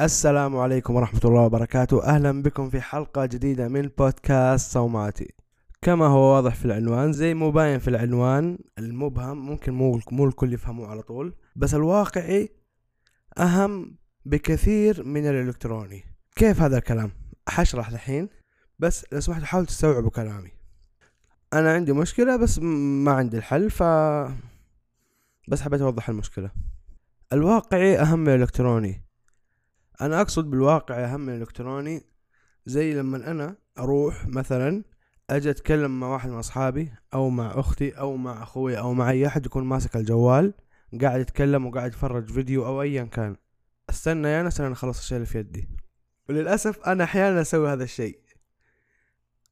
السلام عليكم ورحمة الله وبركاته. أهلا بكم في حلقة جديدة من بودكاست صوماتي كما هو واضح في العنوان زي مو باين في العنوان المبهم ممكن مو مو الكل يفهموه على طول بس الواقعي أهم بكثير من الإلكتروني. كيف هذا الكلام؟ حشرح الحين بس لو سمحتوا حاولوا تستوعبوا كلامي. أنا عندي مشكلة بس ما عندي الحل ف بس حبيت أوضح المشكلة. الواقعي أهم من الإلكتروني. أنا أقصد بالواقع أهم من الإلكتروني زي لما أنا أروح مثلا أجي أتكلم مع واحد من أصحابي أو مع أختي أو مع أخوي أو مع أي أحد يكون ماسك الجوال قاعد يتكلم وقاعد يتفرج فيديو أو أيا كان. استنى يا ناس أنا أخلص الشيء اللي في يدي. وللأسف أنا أحيانا أسوي هذا الشيء.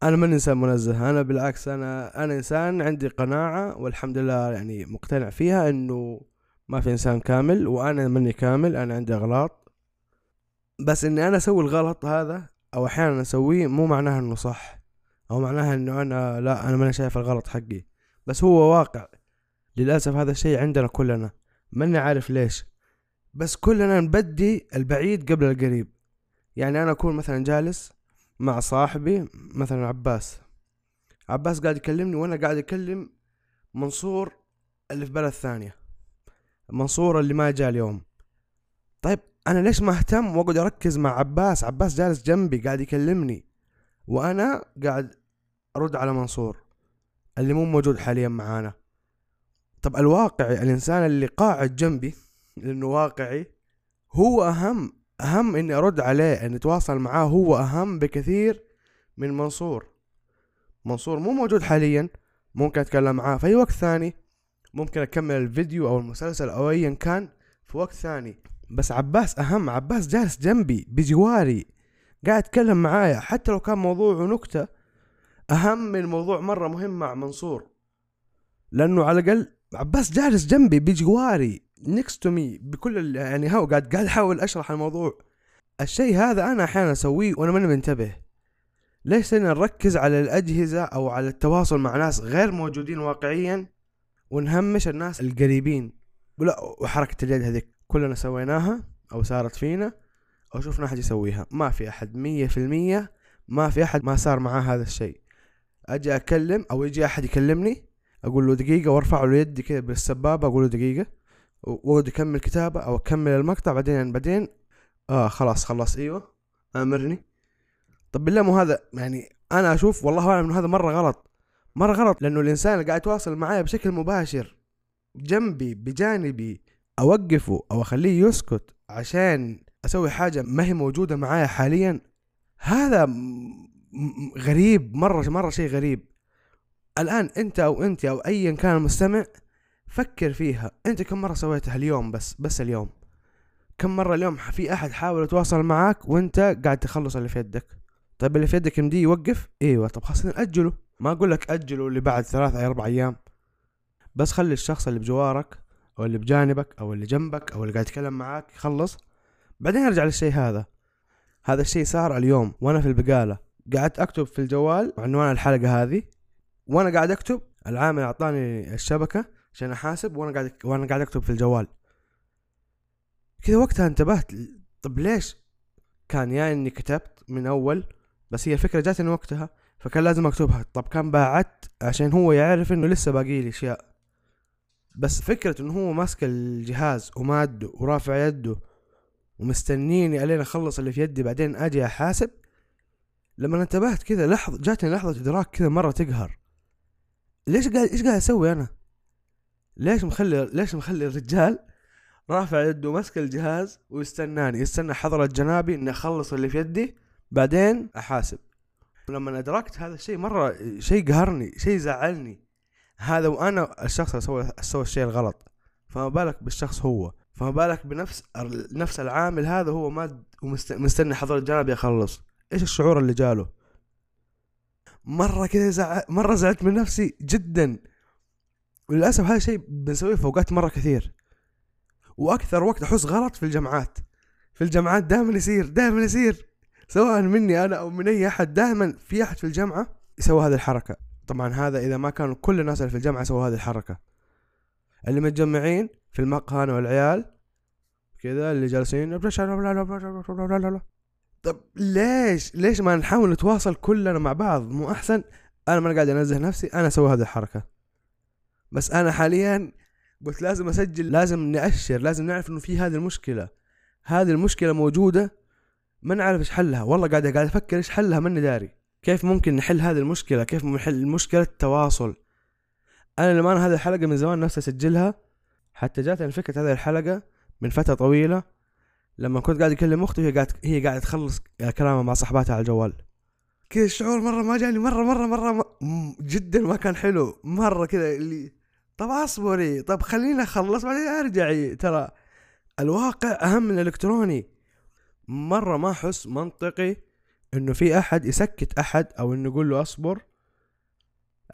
أنا من إنسان منزه أنا بالعكس أنا أنا إنسان عندي قناعة والحمد لله يعني مقتنع فيها إنه ما في إنسان كامل وأنا مني كامل أنا عندي أغلاط. بس إني أنا أسوي الغلط هذا أو أحيانا أسويه مو معناها إنه صح أو معناها إنه أنا لا أنا ماني شايف الغلط حقي. بس هو واقع. للأسف هذا الشيء عندنا كلنا. ماني عارف ليش. بس كلنا نبدي البعيد قبل القريب. يعني أنا أكون مثلا جالس مع صاحبي مثلا عباس. عباس قاعد يكلمني وأنا قاعد أكلم منصور اللي في بلد ثانية. منصور اللي ما جاء اليوم. طيب أنا ليش ما أهتم وأقعد أركز مع عباس؟ عباس جالس جنبي قاعد يكلمني وأنا قاعد أرد على منصور اللي مو موجود حاليا معانا. طب الواقعي الإنسان اللي قاعد جنبي لأنه واقعي هو أهم أهم إني أرد عليه إني أتواصل معاه هو أهم بكثير من منصور. منصور مو موجود حاليا ممكن أتكلم معاه في أي وقت ثاني. ممكن أكمل الفيديو أو المسلسل أو ايا كان في وقت ثاني. بس عباس أهم عباس جالس جنبي بجواري قاعد يتكلم معايا. حتى لو كان موضوعه نكتة أهم من موضوع مرة مهم مع منصور. لأنه على الأقل عباس جالس جنبي بجواري next to me بكل يعني هو قاعد قاعد احاول أشرح الموضوع. الشيء هذا أنا أحيانا أسويه وأنا ماني منتبه. ليش؟ لنا نركز على الأجهزة أو على التواصل مع ناس غير موجودين واقعيا ونهمش الناس القريبين. ولا وحركة اليد هذيك. كلنا سويناها أو صارت فينا أو شفنا أحد يسويها. ما في أحد مية في المية ما في أحد ما صار معاه هذا الشيء. أجي أكلم أو يجي أحد يكلمني أقول له دقيقة وارفع له يدي كذا بالسبابة أقول له دقيقة وأقعد أكمل كتابة أو أكمل المقطع بعدين بعدين آه خلاص خلص أيوه آمرني. طب بالله مو هذا يعني أنا أشوف والله أعلم إنه هذا مرة غلط. مرة غلط لأنه الإنسان اللي قاعد يتواصل معايا بشكل مباشر جنبي بجانبي أوقفه أو أخليه يسكت عشان أسوي حاجة ما هي موجودة معايا حاليا هذا غريب مرة مرة شيء غريب. الآن أنت أو أنت أو ايا كان المستمع فكر فيها. أنت كم مرة سويتها اليوم بس بس اليوم؟ كم مرة اليوم في أحد حاول يتواصل معاك وأنت قاعد تخلص اللي في يدك؟ طيب اللي في يدك يمديه يوقف؟ إيوه. طب خلاص نأجله ما أقول لك أجله لبعد ثلاث أو أربع أيام. بس خلي الشخص اللي بجوارك أو اللي بجانبك أو اللي جنبك أو اللي قاعد يتكلم معاك يخلص بعدين أرجع للشيء هذا. هذا الشيء صار اليوم وأنا في البقالة. قعدت أكتب في الجوال عنوان الحلقة هذه. وأنا قاعد أكتب العامل أعطاني الشبكة عشان أحاسب وأنا قاعد وأنا قاعد أكتب في الجوال. كذا وقتها انتبهت طب ليش؟ كان يا إني كتبت من أول بس هي الفكرة جاتني وقتها فكان لازم أكتبها. طب كان باعت عشان هو يعرف إنه لسه باقي لي أشياء. بس فكرة إنه هو ماسك الجهاز وماده ورافع يده ومستنيني الين اخلص اللي في يدي بعدين أجي أحاسب لما انتبهت كذا لحظة جاتني لحظة إدراك كذا مرة تقهر. ليش قاعد إيش قاعد أسوي أنا؟ ليش مخلي ليش مخلي الرجال رافع يده ماسك الجهاز ويستناني؟ يستنى حضرة جنابي إني أخلص اللي في يدي بعدين أحاسب. لما أدركت هذا الشيء مرة شيء قهرني شيء زعلني. هذا وأنا الشخص اللي سوى سوى الشيء الغلط. فما بالك بالشخص هو. فما بالك بنفس نفس العامل هذا هو ما ومستني حضرة جنابي يخلص. إيش الشعور اللي جاله؟ مرة كذا زع... مرة زعلت من نفسي جدا. وللأسف هذا الشيء بنسويه في أوقات مرة كثير. وأكثر وقت أحس غلط في الجامعات في الجامعات دائما يصير دائما يصير. سواء مني أنا أو من أي أحد دائما في أحد في الجامعة يسوي هذه الحركة. طبعا هذا اذا ما كانوا كل الناس اللي في الجامعة سووا هذه الحركه اللي متجمعين في المقهى أنا والعيال كذا اللي جالسين طب ليش ليش ما نحاول نتواصل كلنا مع بعض مو احسن أنا ما قاعد انزه نفسي أنا أسوي هذه الحركه بس أنا حاليا قلت لازم اسجل لازم نأشر لازم نعرف انه في هذه المشكلة هذه المشكلة موجوده ما نعرف إيش حلها والله قاعد قاعد أفكر إيش حلها ماني داري كيف ممكن نحل هذه المشكلة؟ كيف نحل مشكلة التواصل؟ أنا لما أنا هذه الحلقة من زمان نفسي أسجلها. حتى جاتني فكرة هذه الحلقة من فترة طويلة. لما كنت قاعد اكلم أختي وهي قاعد هي قاعدة تخلص كلامها مع صاحباتها على الجوال. كذا الشعور مرة ما جاني مره مره مرة ما جدا ما كان حلو. مرة كذا اللي طب اصبري طب خليني أخلص بعدين أرجعي. ترى الواقع أهم من الإلكتروني. مرة ما أحس منطقي. إنه في أحد يسكت أحد أو إنه يقول له أصبر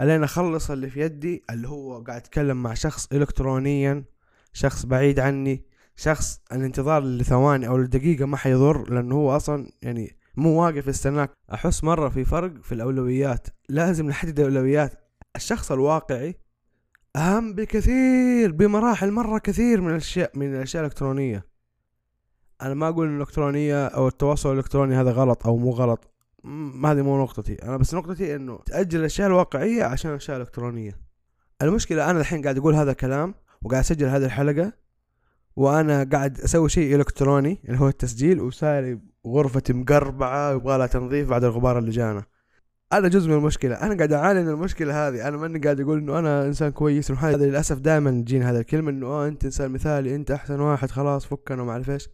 الين أخلص اللي في يدي اللي هو قاعد اتكلم مع شخص الكترونيا شخص بعيد عني شخص الانتظار لثواني أو لدقيقة ما حيضر لأنه هو أصلا يعني مو واقف يستناك. أحس مرة في فرق في الأولويات لازم نحدد الاولويات الشخص الواقعي أهم بكثير بمراحل مرة كثير من الاشياء من الأشياء الإلكترونية. أنا ما أقول الالكترونيه أو التواصل الإلكتروني هذا غلط أو مو غلط. هذه مو نقطتي. أنا بس نقطتي إنه تأجل الأشياء الواقعية عشان الأشياء الإلكترونية. المشكلة أنا الحين قاعد أقول هذا الكلام وقاعد أسجل هذه الحلقة وأنا قاعد أسوي شيء إلكتروني اللي هو التسجيل وساري غرفتي مقربعة ويبغى لها تنظيف بعد الغبار اللي جانا. أنا جزء من المشكلة. أنا قاعد أعاني من المشكلة هذه. أنا ماني قاعد أقول إنه أنا إنسان كويس هذا للأسف دائما تجيني هذا الكلمة إنه آه أنت إنسان مثالي أنت أحسن واحد خلاص فكنا وما أعرف إيش.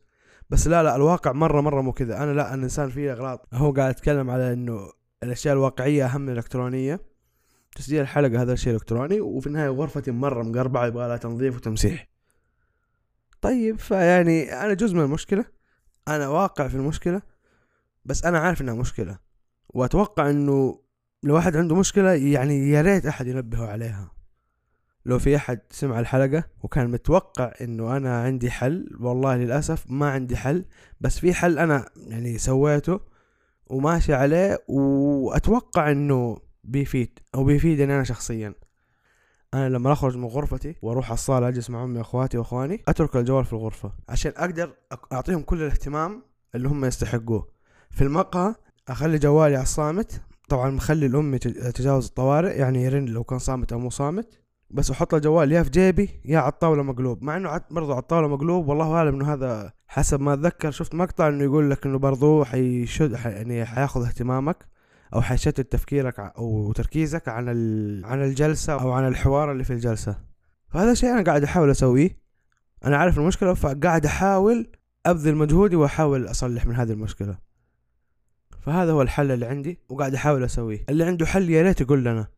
بس لا لا الواقع مرة مرة مو كذا. أنا لا الانسان فيه أغلاط. هو قاعد يتكلم على إنه الأشياء الواقعية أهم من الإلكترونية. تسجيل الحلقة هذا الشيء الكتروني وفي النهاية غرفتي مرة مقربعة يبغى لها تنظيف وتمسيح. طيب فيعني أنا جزء من المشكلة. أنا واقع في المشكلة بس أنا عارف إنها مشكلة. وأتوقع إنه لو واحد عنده مشكلة يعني يا ريت أحد ينبهه عليها. لو في أحد سمع الحلقة وكان متوقع إنه أنا عندي حل والله للأسف ما عندي حل بس في حل أنا يعني سويته وماشي عليه وأتوقع إنه بيفيد أو بيفيدني أنا شخصيا. أنا لما أخرج من غرفتي وأروح على الصالة أجلس مع أمي وأخواتي وإخواني أترك الجوال في الغرفة عشان أقدر أعطيهم كل الاهتمام اللي هم يستحقوه. في المقهى أخلي جوالي على الصامت طبعا مخلي الام تجاوز الطوارئ يعني يرن لو كان صامت أو مو صامت. بس أحط الجوال يا في جيبي يا على الطاولة مقلوب. مع إنه برضو على الطاولة مقلوب والله أعلم إنه هذا حسب ما أتذكر شفت مقطع إنه يقول لك إنه برضو حيشد يعني حياخذ اهتمامك أو حيشتت تفكيرك أو تركيزك عن عن الجلسة أو عن الحوار اللي في الجلسة. فهذا شيء أنا قاعد أحاول أسويه. أنا عارف المشكلة فقاعد أحاول أبذل مجهودي وأحاول أصلح من هذه المشكلة. فهذا هو الحل اللي عندي وقاعد أحاول أسويه. اللي عنده حل يا ريت يقول لنا.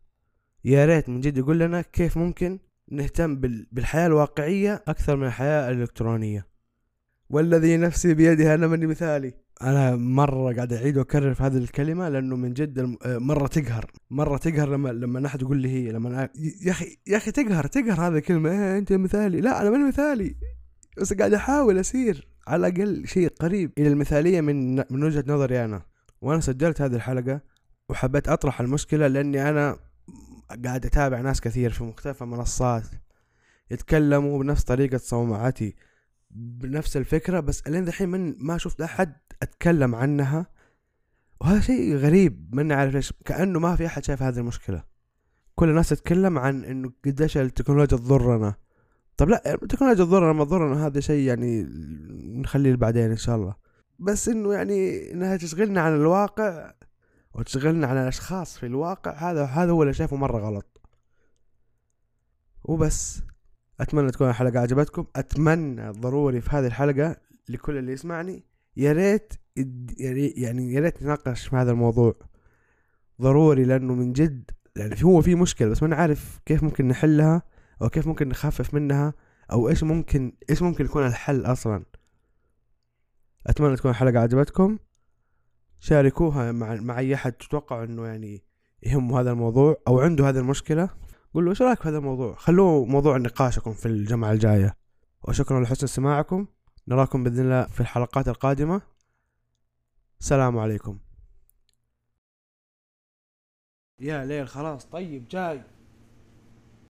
يا ريت من جد يقول لنا كيف ممكن نهتم بالحياة الواقعية أكثر من الحياة الإلكترونية. والذي نفسي بيده أنا مني مثالي. أنا مرة قاعد أعيد وأكرر في هذه الكلمة لأنه من جد مرة تقهر. مرة تقهر لما لما أحد يقول لي هي لما يا أخي يا أخي تقهر تقهر هذه الكلمة. إيه أنت مثالي. لا أنا ماني مثالي. بس قاعد أحاول أسير على الأقل شيء قريب إلى المثالية من من وجهة نظري أنا. وأنا سجلت هذه الحلقة وحبيت أطرح المشكلة لأني أنا قاعد أتابع ناس كثير في مختلف المنصات يتكلموا بنفس طريقة صومعتي بنفس الفكرة بس إلين دحين من ما شفت أحد أتكلم عنها. وهذا شيء غريب ماني عارف ليش كأنه ما في أحد شايف هذه المشكلة. كل الناس تتكلم عن إنه قديش التكنولوجيا تضرنا. طب لا التكنولوجيا تضرنا ما تضرنا هذا شيء يعني نخليه بعدين إن شاء الله. بس إنه يعني إنها تشغلنا عن الواقع وتشغلنا على أشخاص في الواقع هذا هذا هو اللي شايفه مرة غلط. وبس. أتمنى تكون الحلقة عجبتكم. أتمنى ضروري في هذه الحلقة لكل اللي يسمعني يا ريت يعني يا ريت نتناقش في هذا الموضوع. ضروري لأنه من جد يعني هو في مشكلة بس ما نعرف كيف ممكن نحلها أو كيف ممكن نخفف منها أو إيش ممكن إيش ممكن يكون الحل أصلا. أتمنى تكون الحلقة عجبتكم. شاركوها مع مع أي أحد تتوقع إنه يعني يهمه هذا الموضوع أو عنده هذه المشكلة؟ قول له إيش رأيك في هذا الموضوع؟ خلوه موضوع نقاشكم في الجمعة الجاية. وشكرا لحسن استماعكم. نراكم بإذن الله في الحلقات القادمة. السلام عليكم. يا ليل خلاص طيب جاي.